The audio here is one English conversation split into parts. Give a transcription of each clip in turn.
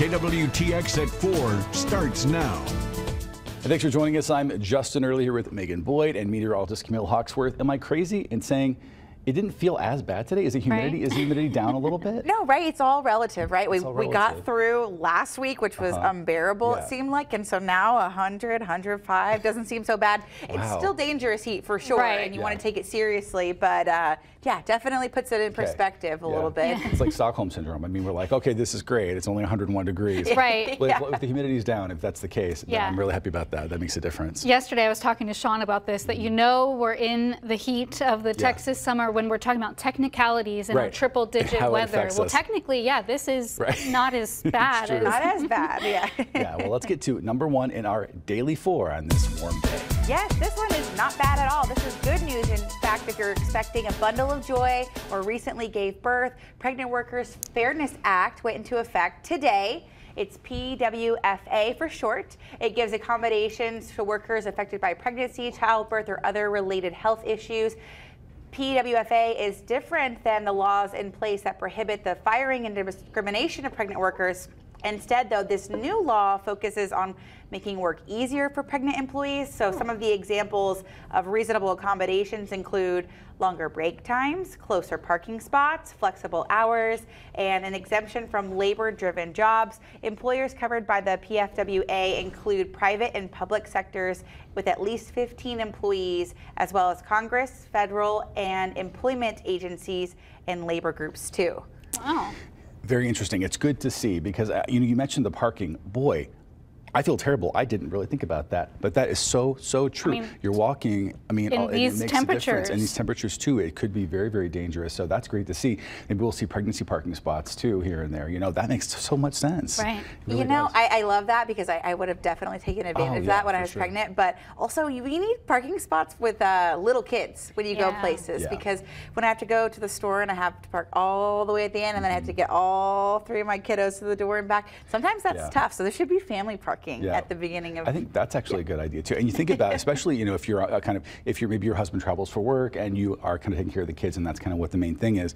KWTX at 4 starts now. Thanks for joining us. I'm Justin Early here with Megan Boyd and meteorologist Camille Hawksworth. Am I crazy in saying it didn't feel as bad today? Is the humidity Right. is the humidity down a little bit? No, right? It's all relative, right? We, It's all we got through last week, which was Uh-huh. unbearable, Yeah. it seemed like. And so now 100, 105 doesn't seem so bad. It's still dangerous heat for sure, Right. and you Yeah. want to take it seriously. But uh, yeah, definitely puts it in Okay. perspective a Yeah. little bit. It's like Stockholm syndrome. I mean, we're like, okay, this is great. It's only 101 degrees. Right. But Yeah. if, if the humidity's down, if that's the case, then Yeah. I'm really happy about that. That makes a difference. Yesterday, I was talking to Sean about this that you know we're in the heat of the Texas summer when we're talking about technicalities and our Right. triple digit How weather. Well, us. technically, yeah, this is Right. not as bad as Not as bad, yeah. Yeah, well, let's get to number one in our daily four on this warm day. Yes, this one is not bad at all. This is good news. In fact, if you're expecting a bundle of joy or recently gave birth, Pregnant Workers Fairness Act went into effect today. It's PWFA for short. It gives accommodations to workers affected by pregnancy, childbirth, or other related health issues. PWFA is different than the laws in place that prohibit the firing and discrimination of pregnant workers. Instead, though, this new law focuses on making work easier for pregnant employees. So, some of the examples of reasonable accommodations include longer break times, closer parking spots, flexible hours, and an exemption from labor driven jobs. Employers covered by the PFWA include private and public sectors with at least 15 employees, as well as Congress, federal, and employment agencies and labor groups, too. wow. Very interesting. It's good to see because uh, you know you mentioned the parking. Boy, I feel terrible. I didn't really think about that, but that is so so true. mean, You're walking. I mean, in all- these it makes a difference. temperatures. and these temperatures too. It could be very very dangerous. So that's great to see. Maybe we'll see pregnancy parking spots too here and there. You know that makes so much sense. Right. Really you know. I, I love that because I, I would have definitely taken advantage of yeah, that when I was sure. pregnant. But also, you, you need parking spots with uh, little kids when you go places Yeah. because when I have to go to the store and I have to park all the way at the end and then I have to get all three of my kiddos to the door and back, sometimes that's Yeah. tough. So there should be family parking Yeah. at the beginning of. I think that's actually a good idea too. And you think about, especially you know, if you're uh, kind of, if you're maybe your husband travels for work and you are kind of taking care of the kids, and that's kind of what the main thing is.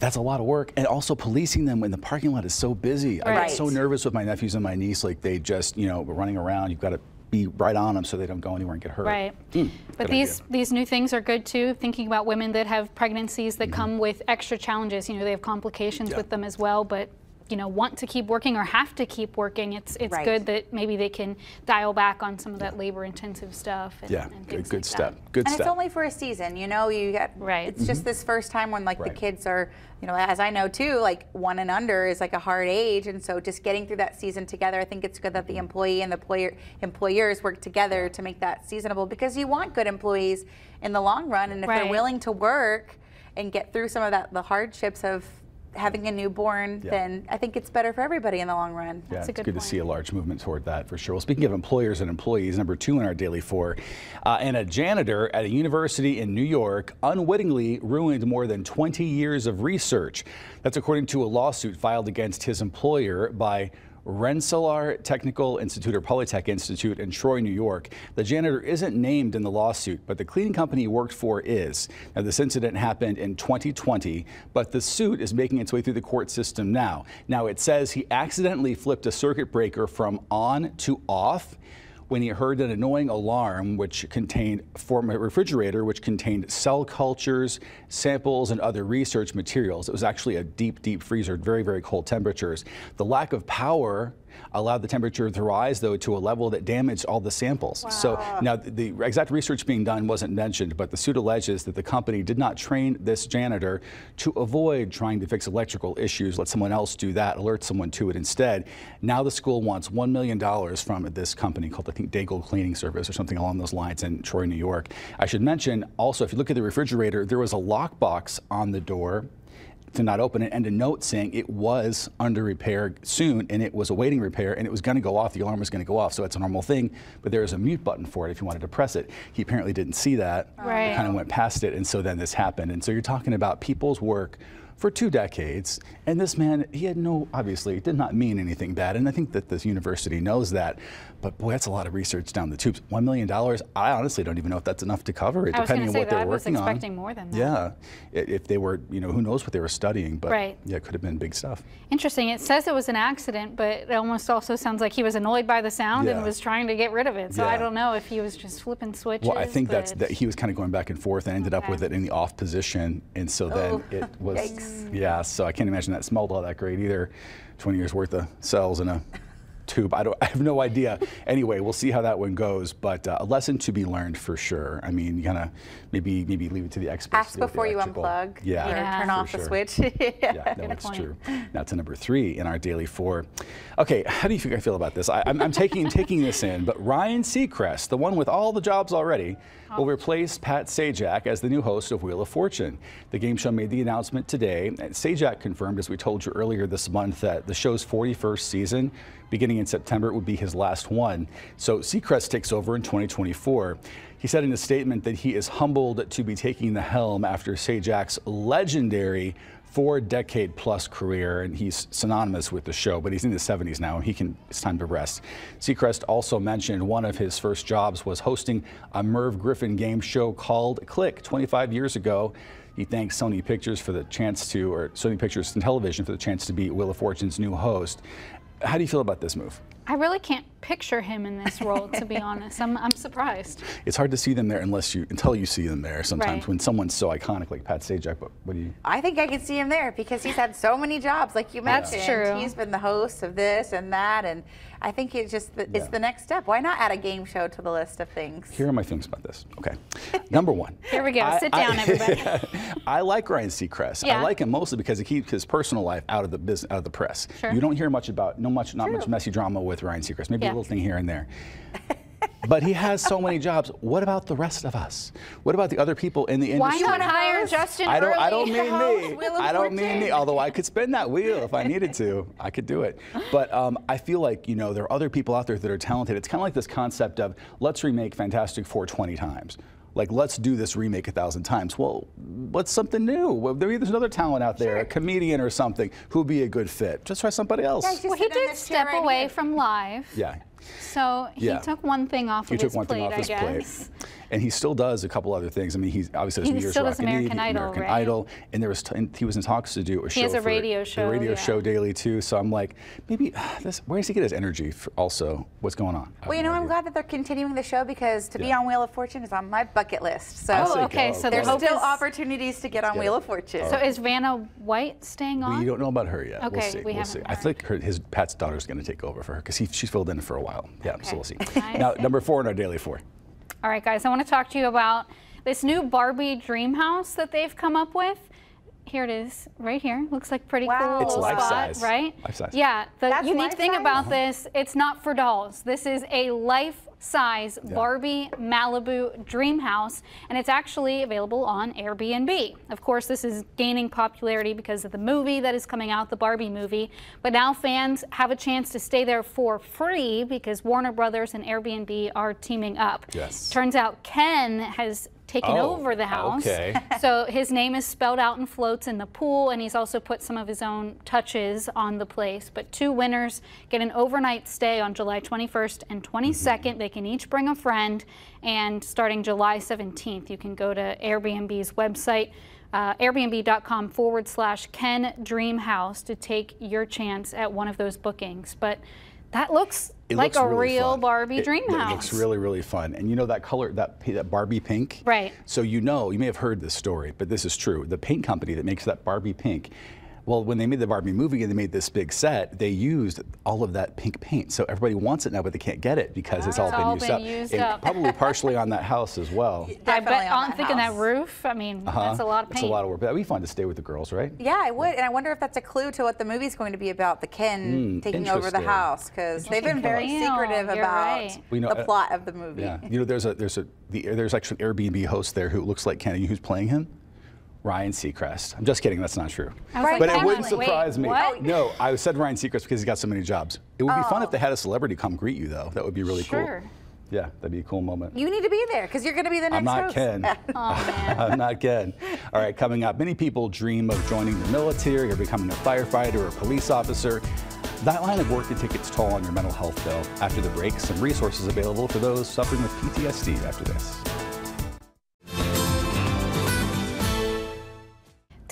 That's a lot of work, and also policing them when the parking lot is so busy. right. I get so nervous with my nephews and my niece, like they just, you know, running around. You've got to be right on them so they don't go anywhere and get hurt. Right. Mm, But these idea. these new things are good too. Thinking about women that have pregnancies Mm-hmm. that come with extra challenges. You know, they have complications Yeah. with them as well, but you know, want to keep working or have to keep working. It's it's Right. good that maybe they can dial back on some of that labor intensive stuff. And, yeah, and good, things good like step. That. Good and step. it's only for a season, you know. You get Right. It's just this first time when like Mm-hmm. Right. the kids are, you know, as I know too, like one and under is like a hard age, and so just getting through that season together, I think it's good that the employee and the employer employers work together to make that seasonable because you want good employees in the long run, and if they're willing to work and get through some of that the hardships of having a newborn, Yeah. then I think it's better for everybody in the long run. Yeah, That's a it's good good to see a large movement toward that for sure. Well, speaking of employers and employees, number two in our daily four, uh, and a janitor at a university in New York unwittingly ruined more than 20 years of research. That's according to a lawsuit filed against his employer by Rensselaer Technical Institute or Polytech Institute in Troy, New York. The janitor isn't named in the lawsuit, but the cleaning company he worked for is. Now, this incident happened in 2020, but the suit is making its way through the court system now. Now, it says he accidentally flipped a circuit breaker from on to off when he heard an annoying alarm which contained from a refrigerator which contained cell cultures, samples, and other research materials. It was actually a deep, deep freezer, at very, very cold temperatures. The lack of power allowed the temperature to rise, though, to a level that damaged all the samples. So now the the exact research being done wasn't mentioned, but the suit alleges that the company did not train this janitor to avoid trying to fix electrical issues, let someone else do that, alert someone to it instead. Now the school wants $1 million from this company called, I think, Daigle Cleaning Service or something along those lines in Troy, New York. I should mention also, if you look at the refrigerator, there was a lockbox on the door to not open it and a note saying it was under repair soon and it was awaiting repair and it was going to go off. The alarm was going to go off. So it's a normal thing, but there is a mute button for it if you wanted to press it. He apparently didn't see that. Right. Kind of went past it. And so then this happened. And so you're talking about people's work for two decades. And this man, he had no, obviously, did not mean anything bad. And I think that this university knows that. But boy, that's a lot of research down the tubes. $1 million, I honestly don't even know if that's enough to cover it, depending on what they're I was working on. more than that. Yeah. If they were, you know, who knows what they were studying. But Right. yeah, it could have been big stuff. Interesting. It says it was an accident, but it almost also sounds like he was annoyed by the sound and was trying to get rid of it. So I don't know if he was just flipping switches. Well, I think that's that he was kind of going back and forth and ended up with it in the off position, and so then Oh, it was. yeah. So I can't imagine that smelled all that great either. 20 years worth of cells in a tube. I don't. I have no idea. Anyway, we'll see how that one goes. But uh, a lesson to be learned for sure. I mean, you kind of maybe maybe leave it to the experts. Ask to deal with the before you unplug. Yeah. Yeah. turn off the switch. Yeah, no, it's true. Now to number three in our daily four. Okay, how do you think I feel about this? I, I'm, I'm taking taking this in, but Ryan Seacrest, the one with all the jobs already, will replace Pat Sajak as the new host of Wheel of Fortune. The game show made the announcement today. And Sajak confirmed, as we told you earlier this month, that the show's 41st season, beginning in September, it would be his last one. So Seacrest takes over in 2024. He said in a statement that he is humbled to be taking the helm after Sajak's legendary four decade plus career, and he's synonymous with the show, but he's in his 70s now, and he can, it's time to rest. Seacrest also mentioned one of his first jobs was hosting a Merv Griffin game show called Click 25 years ago. He thanked Sony Pictures for the chance to, or Sony Pictures and Television for the chance to be Wheel of Fortune's new host. How do you feel about this move? I really can't picture him in this role, to be honest. I'm, I'm surprised. It's hard to see them there unless you, until you see them there sometimes Right. when someone's so iconic like Pat Sajak, but what do you? I think I could see him there because he's had so many jobs, like you mentioned. That's mentioned. true. He's been the host of this and that, and I think it's just the, it's Yeah. the next step. Why not add a game show to the list of things? Here are my feelings about this. Okay. Number one. Here we go. I- Sit down, I- everybody. I like Ryan Seacrest. Yeah. I like him mostly because he keeps his personal life out of the business, out of the press. Sure. You don't hear much about, no much, not much messy drama with Ryan Seacrest. Maybe Yeah. a little thing here and there. but he has so many jobs. What about the rest of us? What about the other people in the industry? Why industry? not hire? Justin I don't. I don't mean me. I don't mean me. Although I could spin that wheel if I needed to, I could do it. But um, I feel like you know there are other people out there that are talented. It's kind of like this concept of let's remake Fantastic Four 20 times. Like let's do this remake a thousand times. Well, what's something new? Well, there- there's another talent out there, a comedian or something, who'd be a good fit. Just try somebody else. Guys, just Well, he did step right away here. from live. yeah. So he Yeah. took one thing off He of took his one plate, thing off I his guess. plate, and he still does a couple other things. I mean, he's obviously He there's New Year's still does Rockin' American Eve, Idol, American right? Idol, and there was t- and he was in talks to do a show. He has a for radio the show, radio yeah. show daily too. So I'm like, maybe this. Where does he get his energy? For also, what's going on? Well, you have know, no I'm glad that they're continuing the show because to be on Wheel of Fortune is on my bucket list. So Oh, okay. go, So there's hope still opportunities to get on get Wheel it. of Fortune. So is Vanna White staying on? We don't know about her yet. we'll Okay, see. we will see. haven't I think her, his Pat's daughter's going to take over for her because she's filled in for a while. Yeah, so we'll see. I Now, number four in our daily four. All right, guys, I want to talk to you about this new Barbie dream house that they've come up with. Here it is, right here. Looks like pretty Wow. cool It's life spot, size. right? Life size. Yeah. The That's unique thing size? about uh-huh. this, it's not for dolls. This is a life-size Yeah. Barbie Malibu dream house, and it's actually available on Airbnb. Of course, this is gaining popularity because of the movie that is coming out, the Barbie movie. But now fans have a chance to stay there for free because Warner Brothers and Airbnb are teaming up. Yes. Turns out Ken has taken Oh, over the house. okay. so his name is spelled out in floats in the pool, and he's also put some of his own touches on the place. But two winners get an overnight stay on July 21st and 22nd. Mm-hmm. They can each bring a friend, and starting July 17th, you can go to Airbnb's website. Uh, Airbnb.com forward slash Ken Dream House to take your chance at one of those bookings. But that looks It like looks a really real fun. Barbie It- dream house. it looks really, really fun. And you know that color, that that Barbie pink. Right. So you know, you may have heard this story, but this is true. The paint company that makes that Barbie pink. Well, when they made the Barbie movie and they made this big set, they used all of that pink paint. So everybody wants it now, but they can't get it because it's all It's been all used been up. used up. probably partially on that house as well. I Definitely bet on I'm that thinking house. that roof. I mean, that's a lot of paint. It's a lot of work, but that'd be fun to stay with the girls, right? Yeah, I would, and I wonder if that's a clue to what the movie's going to be about. The Ken Hmm, taking over the house because they've been very Interesting. secretive about right. We know- the uh, plot of the movie. Yeah. You know, there's a there's a the, there's actually an Airbnb host there who looks like Kenny, who's playing him. Ryan Seacrest. I'm just kidding, that's not true. Right. But it wouldn't on, wait, surprise me. what? No, I said Ryan Seacrest because he's got so many jobs. It would be fun if oh. they had a celebrity come greet you, though. That would be really Sure. cool. Yeah, that'd be a cool moment. You need to be there because you're going to be the next I'm not host. Ken. I'm not Ken. All right, coming up, many people dream of joining the military or becoming a firefighter or a police officer. That line of work can take its toll on your mental health, though. After the break, some resources available for those suffering with PTSD after this.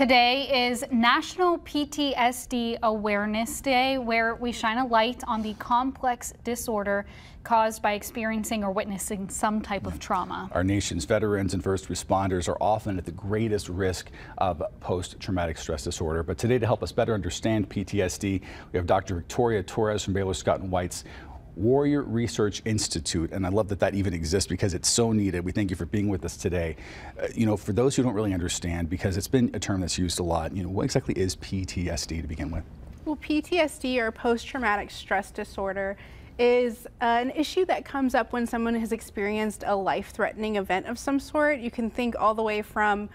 Today is National PTSD Awareness Day, where we shine a light on the complex disorder caused by experiencing or witnessing some type of trauma. Our nation's veterans and first responders are often at the greatest risk of post-traumatic stress disorder. But today, to help us better understand PTSD, we have Dr. Victoria Torres from Baylor Scott and White's Warrior Research Institute, and I love that that even exists because it's so needed. We thank you for being with us today. Uh, you know, for those who don't really understand, because it's been a term that's used a lot, you know, what exactly is PTSD to begin with? Well, PTSD or post traumatic stress disorder is uh, an issue that comes up when someone has experienced a life threatening event of some sort. You can think all the way from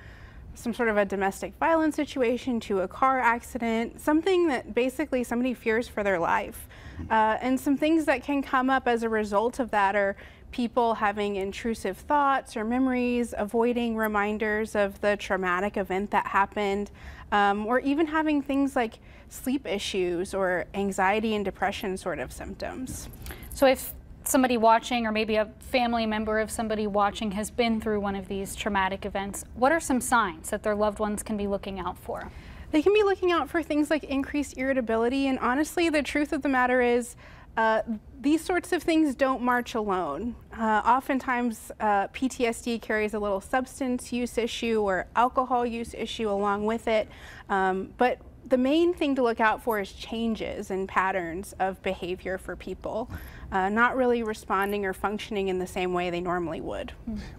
some sort of a domestic violence situation to a car accident, something that basically somebody fears for their life. Uh, and some things that can come up as a result of that are people having intrusive thoughts or memories, avoiding reminders of the traumatic event that happened, um, or even having things like sleep issues or anxiety and depression sort of symptoms. So if somebody watching or maybe a family member of somebody watching has been through one of these traumatic events, what are some signs that their loved ones can be looking out for? They can be looking out for things like increased irritability, and honestly, the truth of the matter is, uh, these sorts of things don't march alone. Uh, oftentimes, uh, PTSD carries a little substance use issue or alcohol use issue along with it, um, but the main thing to look out for is changes and patterns of behavior for people, uh, not really responding or functioning in the same way they normally would.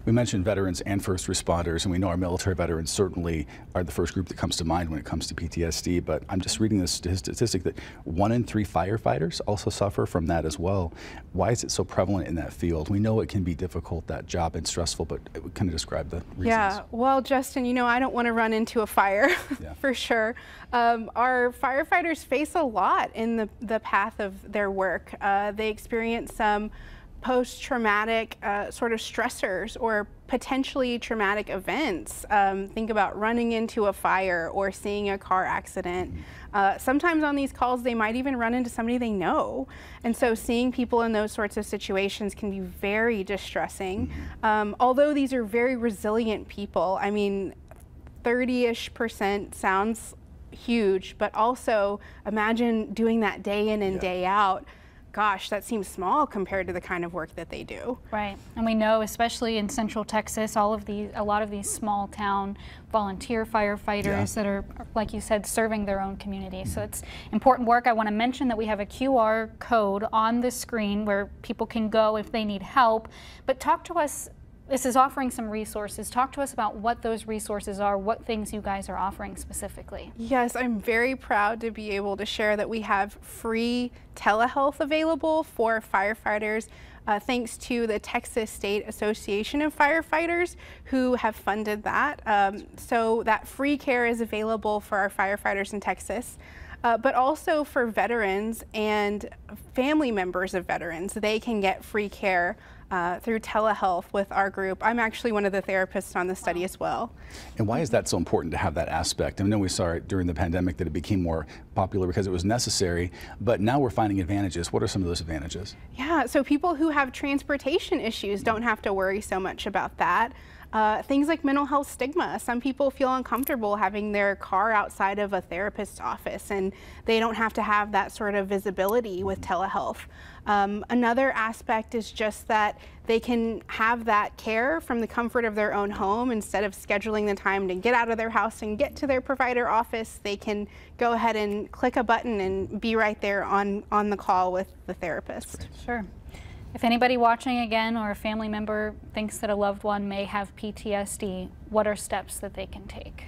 We mentioned veterans and first responders, and we know our military veterans certainly are the first group that comes to mind when it comes to PTSD. But I'm just reading this statistic that one in three firefighters also suffer from that as well. Why is it so prevalent in that field? We know it can be difficult, that job, and stressful, but kind of describe the reasons. Yeah, well, Justin, you know, I don't want to run into a fire Yeah. for sure. Um, our firefighters face a lot in the, the path of their work. Uh, they experience some post traumatic uh, sort of stressors or potentially traumatic events. Um, think about running into a fire or seeing a car accident. Uh, sometimes on these calls, they might even run into somebody they know. And so seeing people in those sorts of situations can be very distressing. Um, although these are very resilient people, I mean, 30-ish percent sounds huge, but also imagine doing that day in and Yeah. day out. Gosh, that seems small compared to the kind of work that they do. Right, and we know, especially in Central Texas, all of these, a lot of these small town volunteer firefighters Yeah. that are, like you said, serving their own community. So it's important work. I want to mention that we have a QR code on the screen where people can go if they need help. But talk to us. This is offering some resources. Talk to us about what those resources are, what things you guys are offering specifically. Yes, I'm very proud to be able to share that we have free telehealth available for firefighters. Uh, thanks to the Texas State Association of Firefighters who have funded that. Um, so that free care is available for our firefighters in Texas. Uh, but also for veterans and family members of veterans, they can get free care uh, through telehealth with our group. I'm actually one of the therapists on the study as well. And why is that so important to have that aspect? I know we saw it during the pandemic that it became more popular because it was necessary, but now we're finding advantages. What are some of those advantages? Yeah, so people who have transportation issues don't have to worry so much about that. Uh, things like mental health stigma. Some people feel uncomfortable having their car outside of a therapist's office and they don't have to have that sort of visibility with telehealth. Um, another aspect is just that they can have that care from the comfort of their own home instead of scheduling the time to get out of their house and get to their provider office. They can go ahead and click a button and be right there on, on the call with the therapist. Sure. If anybody watching again or a family member thinks that a loved one may have PTSD, what are steps that they can take?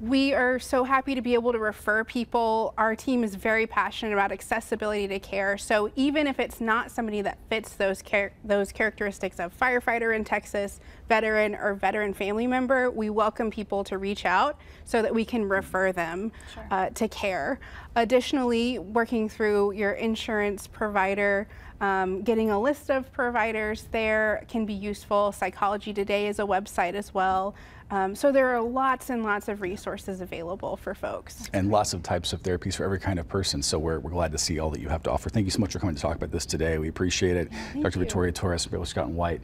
We are so happy to be able to refer people. Our team is very passionate about accessibility to care. So even if it's not somebody that fits those char- those characteristics of firefighter in Texas, veteran or veteran family member, we welcome people to reach out so that we can refer them sure. uh, to care. Additionally, working through your insurance provider, um, getting a list of providers there can be useful. Psychology Today is a website as well. Um, so there are lots and lots of resources available for folks. And lots of types of therapies for every kind of person. So we're, we're glad to see all that you have to offer. Thank you so much for coming to talk about this today. We appreciate it. Thank Dr. You. Victoria Torres, Baylor Scott and White.